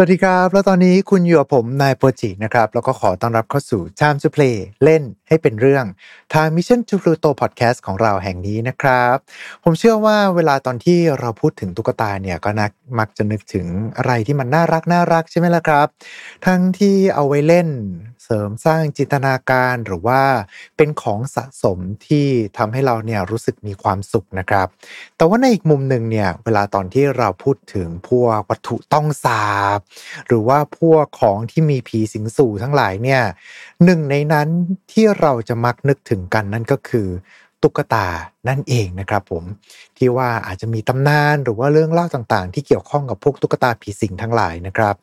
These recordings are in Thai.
สวัสดีครับ แล้วตอนนี้คุณอยู่กับผมนายโปรจินะครับ แล้วก็ขอต้อนรับเข้าสู่ Time to Play เล่นให้เป็นเรื่องทาง Mission to Pluto Podcast ของเราแห่งนี้นะครับ ผมเชื่อว่าเวลาตอนที่เราพูดถึงตุ๊กตาเนี่ยก็นักมักจะนึกถึงอะไรที่มันน่ารักน่ารักใช่ไหมล่ะครับ ทั้งที่เอาไว้เล่น เสริมสร้างจินตนาการหรือว่าเป็นของสะสมที่ทำให้เราเนี่ยรู้สึกมีความสุขนะครับ แต่ว่าในอีกมุมหนึ่งเนี่ยเวลาตอนที่เราพูดถึงพวกวัตถุต้องสาบ หรือว่าพวกของที่มีผีสิงสู่ทั้งหลายเนี่ยหนึ่งในนั้นที่เราจะมักนึกถึงกันนั่นก็คือ ตุ๊กตา นั่นเองนะครับผมที่ว่าอาจจะมีตำนานหรือว่าเรื่องเล่าต่างๆ ที่เกี่ยวข้องกับพวกตุ๊กตาผีสิงทั้งหลายนะครับ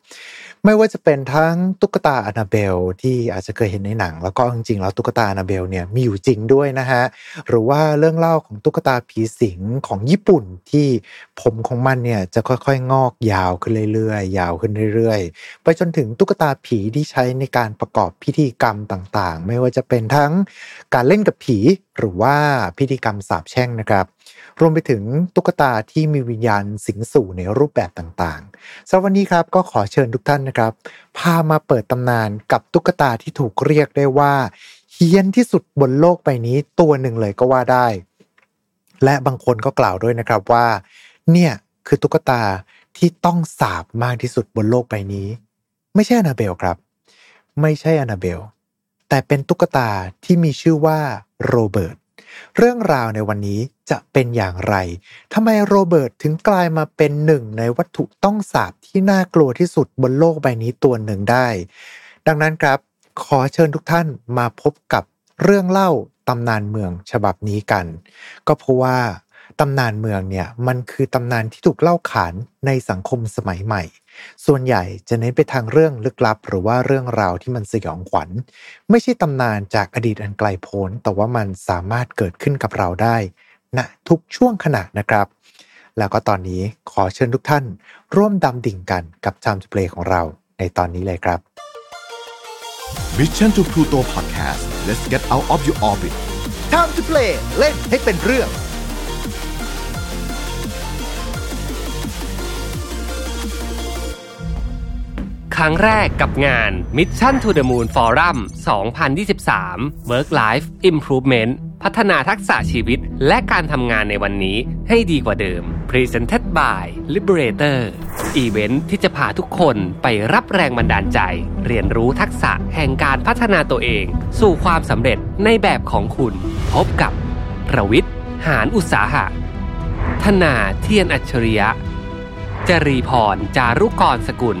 ไม่ว่าจะเป็นทั้งตุ๊กตาอนาเบลที่อาจจะเคยเห็นในหนัง แล้วก็จริงๆแล้วตุ๊กตาอนาเบลเนี่ยมีอยู่จริงด้วยนะฮะหรือว่าเรื่องเล่าของตุ๊กตาผีสิงของญี่ปุ่นที่ผมของมันเนี่ยจะค่อยๆ งอกยาวขึ้นเรื่อยๆ ยาวขึ้นเรื่อยๆ ไปจนถึงตุ๊กตาผีที่ใช้ในการประกอบพิธีกรรมต่างๆ ไม่ว่าจะเป็นทั้งการเล่นกับผีหรือว่าพิธีกรรมสาบแช่งนะครับรวมไปถึงตุ๊กตาที่มีวิญญาณสิงสู่ในรูปแบบต่างๆสำหรับวันนี้ครับก็ขอเชิญทุกท่านนะครับ พามาเปิดตำนานกับตุ๊กตาที่ถูกเรียกได้ว่าเฮี้ยนที่สุดบนโลกใบนี้ตัวหนึ่งเลยก็ว่าได้ และบางคนก็กล่าวด้วยนะครับว่า เนี่ยคือตุ๊กตาที่ต้องสาปมากที่สุดบนโลกใบนี้ ไม่ใช่อนาเบลครับ ไม่ใช่อนาเบล แต่เป็นตุ๊กตาที่มีชื่อว่าโรเบิร์ต เรื่องราวในวันนี้จะเป็นอย่างไรทำไมโรเบิร์ตถึงกลายมาเป็นหนึ่งในวัตถุต้องสาปที่น่ากลัวที่สุดบนโลกใบนี้ตัวหนึ่งได้ ดังนั้นครับ ขอเชิญทุกท่านมาพบกับเรื่องเล่าตำนานเมืองฉบับนี้กัน ก็เพราะว่า ตำนานเมืองเนี่ยมันคือตำนานที่ถูกเล่าขานในสังคมสมัยใหม่ ส่วนใหญ่จะเน้นไปทางเรื่องลึกลับ หรือว่าเรื่องราวที่มันสยองขวัญ ไม่ใช่ตำนานจากอดีตอันไกลโพ้น แต่ว่ามันสามารถเกิดขึ้นกับเราได้ณทุกช่วงขณะนะครับ แล้วก็ตอนนี้ขอเชิญทุกท่าน ร่วมดำดิ่งกันกับ Time to Play ของเราในตอนนี้เลยครับ Mission to Pluto Podcast let's get out of your orbit Time to Play เล่นให้เป็นเรื่อง ครั้งแรกกับงาน Mission to the Moon Forum 2023 Work Life Improvement พัฒนาทักษะชีวิตและการทำงานในวันนี้ให้ดีกว่าเดิม Presented by Liberator event ที่จะพาทุกคนไปรับแรงบันดาลใจ เรียนรู้ทักษะแห่งการพัฒนาตัวเอง สู่ความสำเร็จในแบบของคุณ พบกับประวิทย์หารอุตสาหะ ธนาเธียรอัจฉริยะ จรีพร จารุกรสกุล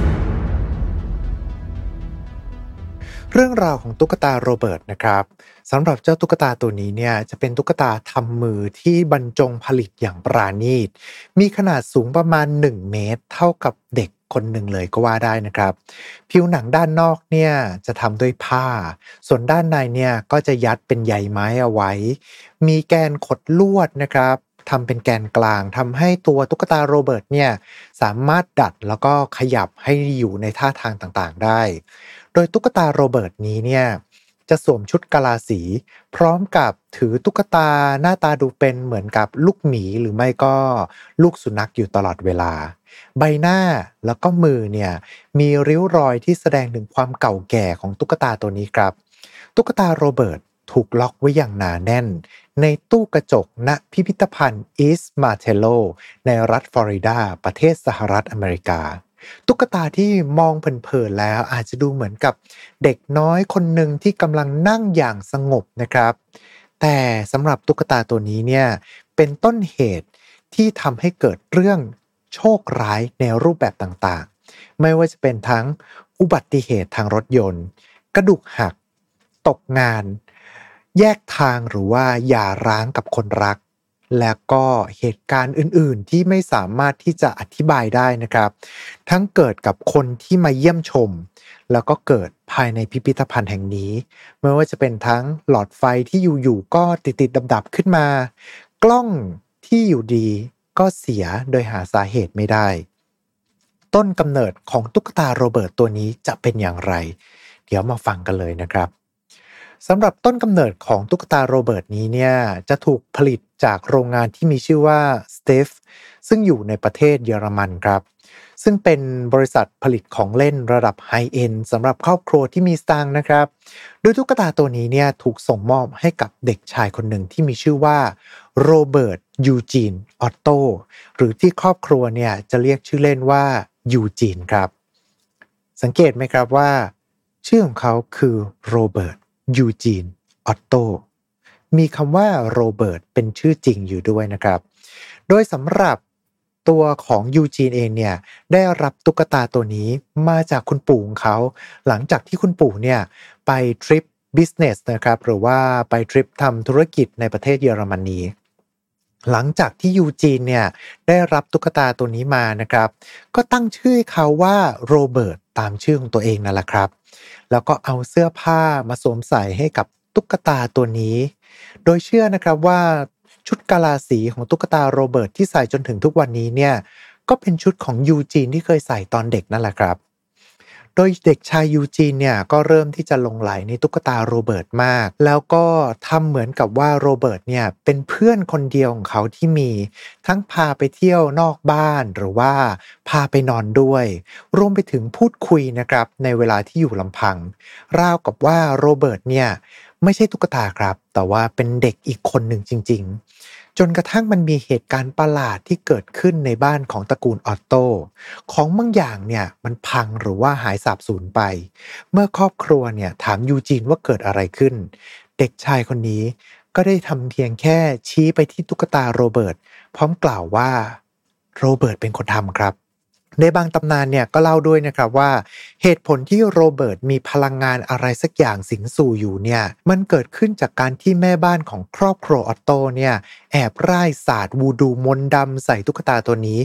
เรื่องราวของตุ๊กตาโรเบิร์ตนะครับสำหรับเจ้าตุ๊กตาตัวนี้เนี่ยจะเป็นตุ๊กตาทำมือที่บรรจงผลิตอย่างปราณีต มีขนาดสูงประมาณ 1 เมตร เท่ากับเด็กคนหนึ่งเลยก็ว่าได้นะครับ ผิวหนังด้านนอกเนี่ยจะทำด้วยผ้า ส่วนด้านในเนี่ยก็จะยัดเป็นใยไม้เอาไว้ มีแกนขดลวดนะครับทำเป็นแกนกลางทำให้ตัวตุ๊กตาโรเบิร์ตเนี่ยสามารถดัดแล้วก็ขยับให้อยู่ในท่าทางต่างๆได้ โดยตุ๊กตาโรเบิร์ตนี้เนี่ยจะสวมชุดกะลาสี พร้อมกับถือตุ๊กตาหน้าตาดูเป็นเหมือนกับลูกหมีหรือไม่ก็ลูกสุนัขอยู่ตลอดเวลา ใบหน้าแล้วก็มือเนี่ยมีริ้วรอยที่แสดงถึงความเก่าแก่ของตุ๊กตาตัวนี้ครับ ตุ๊กตาโรเบิร์ตถูกล็อกไว้อย่างหนาแน่น ในตู้กระจกณพิพิธภัณฑ์อีสมาเทโลในรัฐฟลอริดา ประเทศสหรัฐอเมริกา ตุ๊กตาที่มองเผินๆแล้ว อาจจะดูเหมือนกับเด็กน้อยคนหนึ่งที่กำลังนั่งอย่างสงบนะครับ แต่สำหรับตุ๊กตาตัวนี้เนี่ยเป็นต้นเหตุที่ทำให้เกิดเรื่องโชคร้ายในรูปแบบต่างๆ ไม่ว่าจะเป็นทั้งอุบัติเหตุทางรถยนต์ กระดูกหัก ตกงาน แยกทางหรือว่าหย่าร้างกับคนรัก และก็เหตุการณ์อื่นๆ ที่ไม่สามารถที่จะอธิบายได้นะครับ ทั้งเกิดกับคนที่มาเยี่ยมชม แล้วก็เกิดภายในพิพิธภัณฑ์แห่งนี้ ไม่ว่าจะเป็นทั้งหลอดไฟที่อยู่ๆก็ติดๆดับๆขึ้นมา กล้องที่อยู่ดีก็เสียโดยหาสาเหตุไม่ได้ ต้นกำเนิดของตุ๊กตาโรเบิร์ตตัวนี้จะเป็นอย่างไร เดี๋ยวมาฟังกันเลยนะครับสำหรับต้นกำเนิดของตุ๊กตาโรเบิร์ตนี้เนี่ยจะถูกผลิต จากโรงงานที่มีชื่อว่า s t e f ซึ่งอยู่ในประเทศเยอรมันครับ ซึ่งเป็นบริษัทผลิตของเล่นระดับ high-end สำหรับครอบครัวที่มีสตางค์นะครับ โดยตุ๊กตาตัวนี้เนี่ยถูกส่งมอบให้กับเด็กชายคนหนึ่งที่มีชื่อว่าโรเบิร์ตยูจีนออตโตหรือที่ครอบครัวเนี่ยจะเรียกชื่อเล่นว่ายูจีนครับ สังเกตไหมครับว่า ชื่อของเขาคือโรเบิร์ตยูจีนออตโต มีคำว่าโรเบิร์ตเป็นชื่อจริงอยู่ด้วยนะครับ โดยสำหรับตัวของยูจีนเองเนี่ยได้รับตุ๊กตาตัวนี้มาจากคุณปู่ของเขา หลังจากที่คุณปู่เนี่ยไปทริป business นะครับหรือว่าไปทริปทำธุรกิจในประเทศเยอรมนีหลังจากที่ยูจีนเนี่ยได้รับตุ๊กตาตัวนี้มานะครับ ก็ตั้งชื่อเขาว่าโรเบิร์ตตามชื่อของตัวเองนั่นแหละครับ แล้วก็เอาเสื้อผ้ามาสวมใส่ให้กับตุ๊กตาตัวนี้ โดยเชื่อนะครับว่าชุดกะลาสีของตุ๊กตาโรเบิร์ตที่ใส่จนถึงทุกวันนี้เนี่ยก็เป็นชุดของยูจีนที่เคยใส่ตอนเด็กนั่นแหละครับ โดยเด็กชายยูจีนเนี่ยก็เริ่มที่จะหลงใหลในตุ๊กตาโรเบิร์ตมาก แล้วก็ทำเหมือนกับว่าโรเบิร์ตเนี่ยเป็นเพื่อนคนเดียวของเขาที่มี ทั้งพาไปเที่ยวนอกบ้านหรือว่าพาไปนอนด้วย รวมไปถึงพูดคุยนะครับในเวลาที่อยู่ลำพัง ราวกับว่าโรเบิร์ตเนี่ย ไม่ใช่ตุ๊กตาครับ แต่ว่าเป็นเด็กอีกคนหนึ่งจริง ๆ จนกระทั่งมันมีเหตุการณ์ประหลาดที่เกิดขึ้นในบ้านของตระกูลออตโต ของบางอย่างเนี่ยมันพังหรือว่าหายสาบสูญไป เมื่อครอบครัวเนี่ยถามยูจีนว่าเกิดอะไรขึ้น เด็กชายคนนี้ก็ได้ทำเพียงแค่ชี้ไปที่ตุ๊กตาโรเบิร์ตพร้อมกล่าวว่าโรเบิร์ตเป็นคนทำครับ ในบางตำนานเนี่ยก็เล่าด้วยนะครับว่าเหตุผลที่โรเบิร์ตมีพลังงานอะไรสักอย่างสิงสู่อยู่เนี่ยมันเกิดขึ้นจากการที่แม่บ้านของครอบครัวออตโตเนี่ยแอบร่ายศาสตร์วูดูมนต์ดำใส่ตุ๊กตาตัวนี้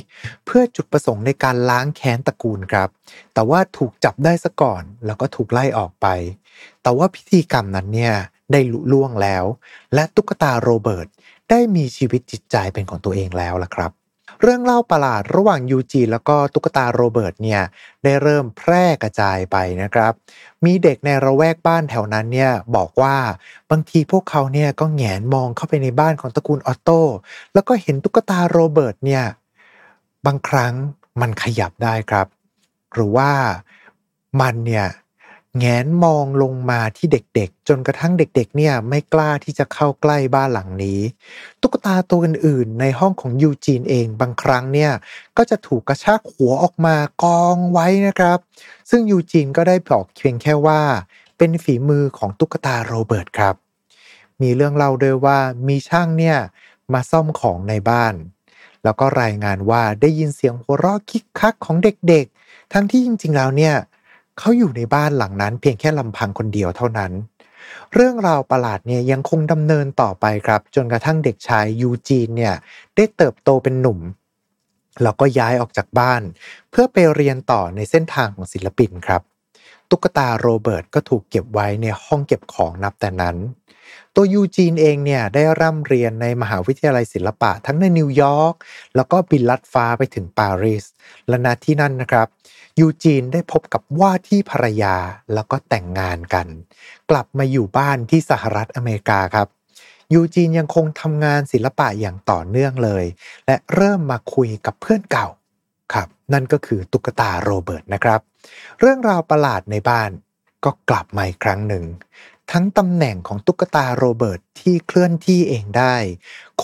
เพื่อจุดประสงค์ในการล้างแค้นตระกูลครับ แต่ว่าถูกจับได้ซะก่อน แล้วก็ถูกไล่ออกไป แต่ว่าพิธีกรรมนั้นเนี่ยได้ลุล่วงแล้ว และตุ๊กตาโรเบิร์ตได้มีชีวิตจิตใจเป็นของตัวเองแล้วล่ะครับ เรื่องเล่าประหลาดระหว่างยูจีนแล้วก็ตุ๊กตาโรเบิร์ตเนี่ยได้เริ่มแพร่กระจายไปนะครับ มีเด็กในละแวกบ้านแถวนั้นเนี่ยบอกว่าบางทีพวกเขาเนี่ยก็แหงนมองเข้าไปในบ้านของตระกูลออตโตแล้วก็เห็นตุ๊กตาโรเบิร์ตเนี่ยบางครั้งมันขยับได้ครับ หรือว่ามันเนี่ย แงนมองลงมาที่เด็กๆ จนกระทั่งเด็กๆ เนี่ยไม่กล้าที่จะเข้าใกล้บ้านหลังนี้ ตุ๊กตาตัวอื่นๆ ในห้องของยูจีนเองบางครั้งเนี่ยก็จะถูกกระชากหัวออกมากองไว้นะครับ ซึ่งยูจีนก็ได้บอกเพียงแค่ว่า เป็นฝีมือของตุ๊กตาโรเบิร์ตครับ มีเรื่องเล่าด้วยว่ามีช่างเนี่ยมาซ่อมของในบ้าน แล้วก็รายงานว่าได้ยินเสียงหัวเราะคิกคักของเด็กๆ ทั้งที่จริงๆแล้วเนี่ย เขาอยู่ในบ้านหลังนั้นเพียงแค่ลำพังคนเดียวเท่านั้น เรื่องราวประหลาดเนี่ยยังคงดำเนินต่อไปครับ จนกระทั่งเด็กชายยูจีนเนี่ยได้เติบโตเป็นหนุ่มแล้วก็ย้ายออกจากบ้าน เพื่อไปเรียนต่อในเส้นทางของศิลปินครับ ตุ๊กตาโรเบิร์ตก็ถูกเก็บไว้ในห้องเก็บของนับแต่นั้น ตัวยูจีนเองเนี่ยได้ร่ำเรียนในมหาวิทยาลัยศิลปะทั้งในนิวยอร์กแล้วก็บินลัดฟ้าไปถึงปารีสและณที่นั่นนะครับ ยูจีนได้พบกับว่าที่ภรรยาแล้วก็แต่งงานกัน กลับมาอยู่บ้านที่สหรัฐอเมริกาครับ ยูจีนยังคงทำงานศิลปะอย่างต่อเนื่องเลย และเริ่มมาคุยกับเพื่อนเก่าครับ นั่นก็คือตุ๊กตาโรเบิร์ตนะครับ เรื่องราวประหลาดในบ้านก็กลับมาอีกครั้งหนึ่ง ทั้งตำแหน่งของตุ๊กตาโรเบิร์ตที่เคลื่อนที่เองได้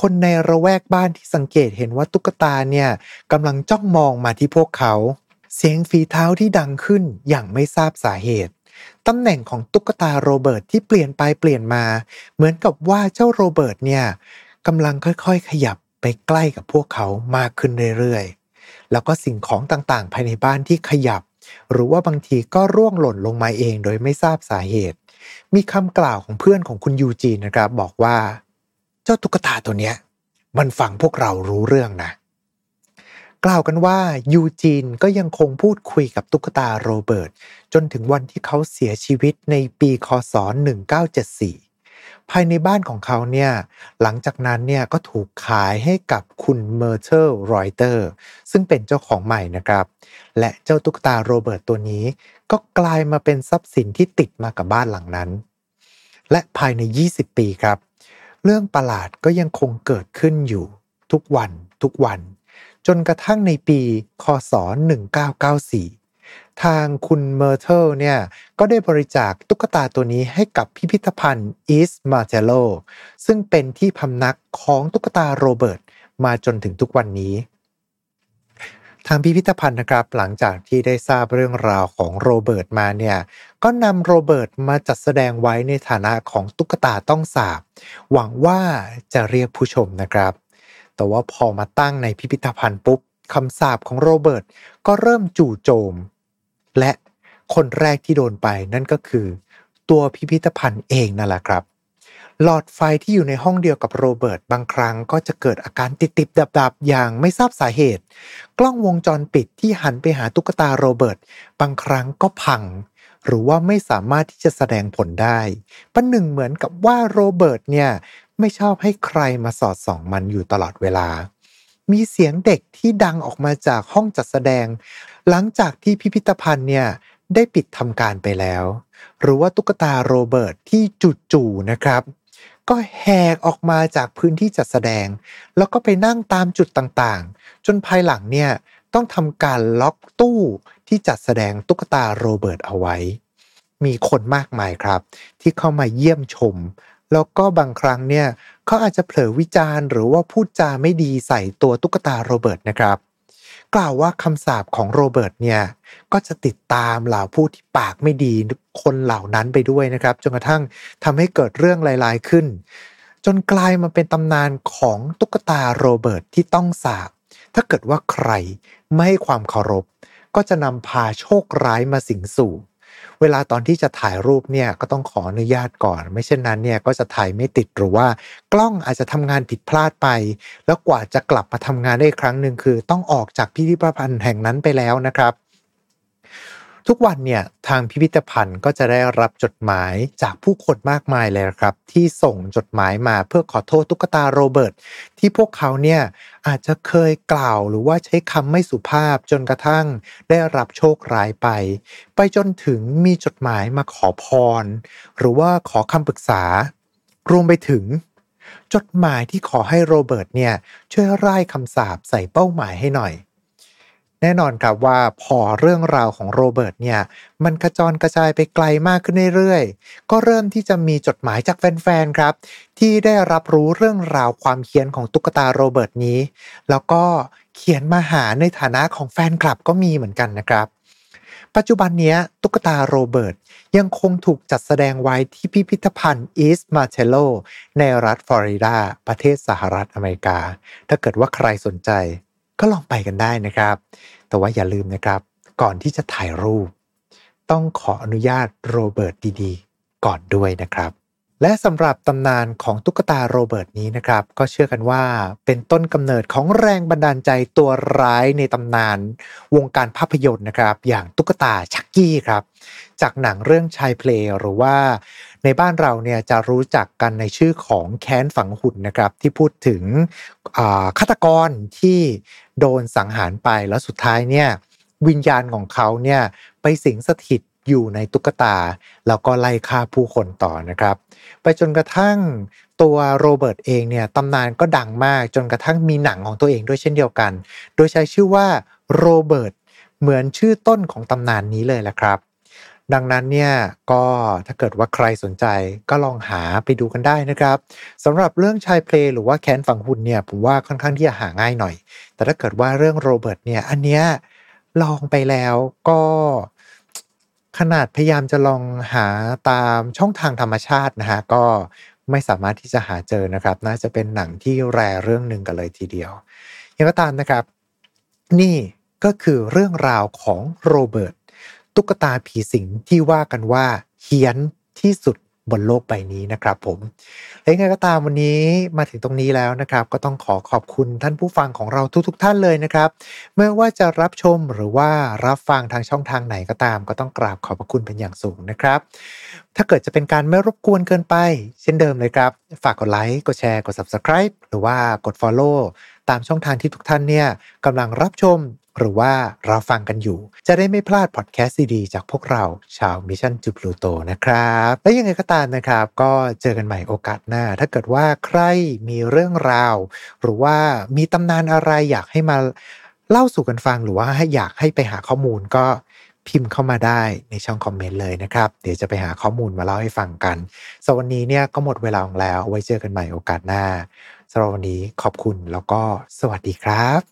คนในละแวกบ้านที่สังเกตเห็นว่าตุ๊กตาเนี่ยกำลังจ้องมองมาที่พวกเขา เสียงฝีเท้าที่ดังขึ้นอย่างไม่ทราบสาเหตุตำแหน่งของตุ๊กตาโรเบิร์ตที่เปลี่ยนไปเปลี่ยนมา เหมือนกับว่าเจ้าโรเบิร์ตเนี่ยกำลังค่อยๆ ขยับไปใกล้กับพวกเขามากขึ้นเรื่อยๆ แล้วก็สิ่งของต่างๆ ภายในบ้านที่ขยับ หรือว่าบางทีก็ร่วงหล่นลงมาเองโดยไม่ทราบสาเหตุ มีคำกล่าวของเพื่อนของคุณยูจีนะครับ บอกว่า เจ้าตุ๊กตาตัวเนี้ย มันฟังพวกเรารู้เรื่องนะ กล่าวกันว่ายูจีนก็ยังคงพูดคุยกับตุ๊กตาโรเบิร์ตจนถึงวันที่เขาเสียชีวิตในปีคศ 1974 ภายในบ้านของเขาเนี่ย หลังจากนั้นเนี่ยก็ถูกขายให้กับคุณเมอร์เทลรอยเตอร์ ซึ่งเป็นเจ้าของใหม่นะครับ และเจ้าตุ๊กตาโรเบิร์ตตัวนี้ ก็กลายมาเป็นทรัพย์สินที่ติดมากับบ้านหลังนั้น และภายใน 20 ปีครับ เรื่องประหลาดก็ยังคงเกิดขึ้นอยู่ทุกวันทุกวัน จนกระทั่งในปี คศ 1994 ทางคุณเมอร์เทลเนี่ย ก็ได้บริจาคตุ๊กตาตัวนี้ให้กับพิพิธภัณฑ์อีสมาเ l โลซึ่งเป็นที่พำนักของตุ๊กตาโรเบิร์ตมาจนถึงทุกวันนี้ทางพิพิธภัณฑ์นะครับหลังจากที่ได้ทราบเรื่องราวของโรเบิร์ตมาเนี่ยก็นำโรเบิร์ตมาจัดแสดงไว้ในฐานะของตุ๊กตาต้องสาบ หวังว่าจะเรียกผู้ชมนะครับ แต่ว่าพอมาตั้งในพิพิธภัณฑ์ปุ๊บคำสาบของโรเบิร์ตก็เริ่มจู่โจม และคนแรกที่โดนไปนั่นก็คือ ตัวพิพิธภัณฑ์เองนั่นแหละครับ หลอดไฟที่อยู่ในห้องเดียวกับโรเบิร์ตบางครั้งก็จะเกิดอาการติดติดดับดับๆอย่างไม่ทราบสาเหตุ กล้องวงจรปิดที่หันไปหาตุ๊กตาโรเบิร์ตบางครั้งก็พัง หรือว่าไม่สามารถที่จะแสดงผลได้ประหนึ่งเหมือนกับว่าโรเบิร์ตเนี่ย ไม่ชอบให้ใครมาสอดส่องมันอยู่ตลอดเวลา มีเสียงเด็กที่ดังออกมาจากห้องจัดแสดง หลังจากที่พิพิธภัณฑ์เนี่ยได้ปิดทำการไปแล้ว หรือว่าตุ๊กตาโรเบิร์ตที่จู่ๆนะครับ ก็แหกออกมาจากพื้นที่จัดแสดง แล้วก็ไปนั่งตามจุดต่างๆ จนภายหลังเนี่ยต้องทำการล็อกตู้ที่จัดแสดงตุ๊กตาโรเบิร์ตเอาไว้ มีคนมากมายครับ ที่เข้ามาเยี่ยมชม แล้วก็บางครั้งเนี่ยเขาอาจจะเผลอวิจารณ์ หรือว่าพูดจาไม่ดีใส่ตัวตุ๊กตาโรเบิร์ตนะครับ กล่าวว่าคำสาปของโรเบิร์ตเนี่ยก็จะติดตามเหล่าผู้ที่ปากไม่ดีคนเหล่านั้นไปด้วยนะครับจนกระทั่งทำให้เกิดเรื่องลายๆขึ้น จนกลายมาเป็นตำนานของตุ๊กตาโรเบิร์ตที่ต้องสาปถ้าเกิดว่าใครไม่ให้ความเคารพ ก็จะนำพาโชคร้ายมาสิงสู่ เวลาตอนที่จะถ่ายรูปเนี่ยก็ต้องขออนุญาตก่อน ไม่เช่นนั้นเนี่ยก็จะถ่ายไม่ติดหรือว่ากล้องอาจจะทำงานผิดพลาดไป แล้วกว่าจะกลับมาทำงานได้ครั้งหนึ่งคือ ต้องออกจากพิพิธภัณฑ์แห่งนั้นไปแล้วนะครับ ทุกวันเนี่ยทางพิพิธภัณฑ์ก็จะได้รับจดหมายจากผู้คนมากมายเลยครับ ที่ส่งจดหมายมาเพื่อขอโทษตุ๊กตาโรเบิร์ตที่พวกเขาเนี่ยอาจจะเคยกล่าวหรือว่าใช้คำไม่สุภาพจนกระทั่งได้รับโชคร้ายไป ไปจนถึงมีจดหมายมาขอพร หรือว่าขอคำปรึกษา รวมไปถึง จดหมายที่ขอให้โรเบิร์ตเนี่ยช่วยร่ายคำสาปใส่เป้าหมายให้หน่อย แน่นอนครับว่าพอเรื่องราวของโรเบิร์ตเนี่ยมันกระจรกระจายไปไกลมากขึ้นเรื่อยๆ ก็เริ่มที่จะมีจดหมายจากแฟนๆครับที่ได้รับรู้เรื่องราวความเฮี้ยนของตุ๊กตาโรเบิร์ตนี้ แล้วก็เขียนมาหาในฐานะของแฟนคลับก็มีเหมือนกันนะครับ ปัจจุบันนี้ตุ๊กตาโรเบิร์ตยังคงถูกจัดแสดงไว้ที่พิพิธภัณฑ์อีสต์มาเ l โลในรัฐฟลอริดาประเทศสหรัฐอเมริกา ถ้าเกิดว่าใครสนใจ ก็ลองไปกันได้นะครับ แต่ว่าอย่าลืมนะครับ ก่อนที่จะถ่ายรูป ต้องขออนุญาตโรเบิร์ตดีๆ ก่อนด้วยนะครับ และสำหรับตำนานของตุ๊กตาโรเบิร์ตนี้นะครับ ก็เชื่อกันว่าเป็นต้นกำเนิดของแรงบันดาลใจตัวร้ายในตำนาน วงการภาพยนตร์นะครับ อย่างตุ๊กตาชักกี้ครับ จากหนังเรื่องชายเพลหรือว่า ในบ้านเราเนี่ยจะรู้จักกันในชื่อของแค้นฝังหุ่นนะครับ ที่พูดถึงฆาตกรที่โดนสังหารไปแล้วสุดท้ายเนี่ยวิญญาณของเขาเนี่ยไปสิงสถิตอยู่ในตุ๊กตา แล้วก็ไล่ฆ่าผู้คนต่อนะครับ ไปจนกระทั่งตัวโรเบิร์ตเองเนี่ยตำนานก็ดังมากจนกระทั่งมีหนังของตัวเองด้วยเช่นเดียวกัน โดยใช้ชื่อว่าโรเบิร์ตเหมือนชื่อต้นของตำนานนี้เลยแหละครับ ดังนั้นเนี่ยก็ถ้าเกิดว่าใครสนใจก็ลองหาไปดูกันได้นะครับสำหรับเรื่องชายเพลย์หรือว่าแค้นฝังหุ่นเนี่ยผมว่าค่อนข้างที่จะหาง่ายหน่อย แต่ถ้าเกิดว่าเรื่องโรเบิร์ตเนี่ยอันเนี้ยลองไปแล้วก็ขนาดพยายามจะลองหาตามช่องทางธรรมชาตินะฮะก็ไม่สามารถที่จะหาเจอนะครับ น่าจะเป็นหนังที่แรเรื่องหนึ่งกันเลยทีเดียวอย่างก็ตามนะครับ นี่ก็คือเรื่องราวของโรเบิร์ต ตุ๊กตาผีสิงที่ว่ากันว่าเฮี้ยนที่สุดบนโลกใบนี้นะครับผมและยังไงก็ตามวันนี้มาถึงตรงนี้แล้วนะครับ ก็ต้องขอขอบคุณท่านผู้ฟังของเราทุกๆทท่านเลยนะครับ ไม่ว่าจะรับชมหรือว่ารับฟังทางช่องทางไหนก็ตาม ก็ต้องกราบขอบพระคุณเป็นอย่างสูงนะครับ ถ้าเกิดจะเป็นการไม่รบกวนเกินไป เช่นเดิมเลยครับ ฝากกดไลค์กดแชร์กด subscribe หรือว่ากด follow ตามช่องทางที่ทุกท่านเนี่ยกำลังรับชม หรือว่าเราฟังกันอยู่ จะได้ไม่พลาดพอดแคสต์ดีๆจากพวกเราชาว Mission to Pluto นะครับ และยังไงก็ตามนะครับ ก็เจอกันใหม่โอกาสหน้า ถ้าเกิดว่าใครมีเรื่องราว หรือว่ามีตำนานอะไรอยากให้มาเล่าสู่กันฟังหรือว่าอยากให้ไปหาข้อมูลก็พิมพ์เข้ามาได้ในช่องคอมเมนต์เลยนะครับ เดี๋ยวจะไปหาข้อมูลมาเล่าให้ฟังกันสวันนี้เนี่ยก็หมดเวลาของแล้วไว้เจอกันใหม่โอกาสหน้าสำหรับวันนี้ขอบคุณแล้วก็สวัสดีครับ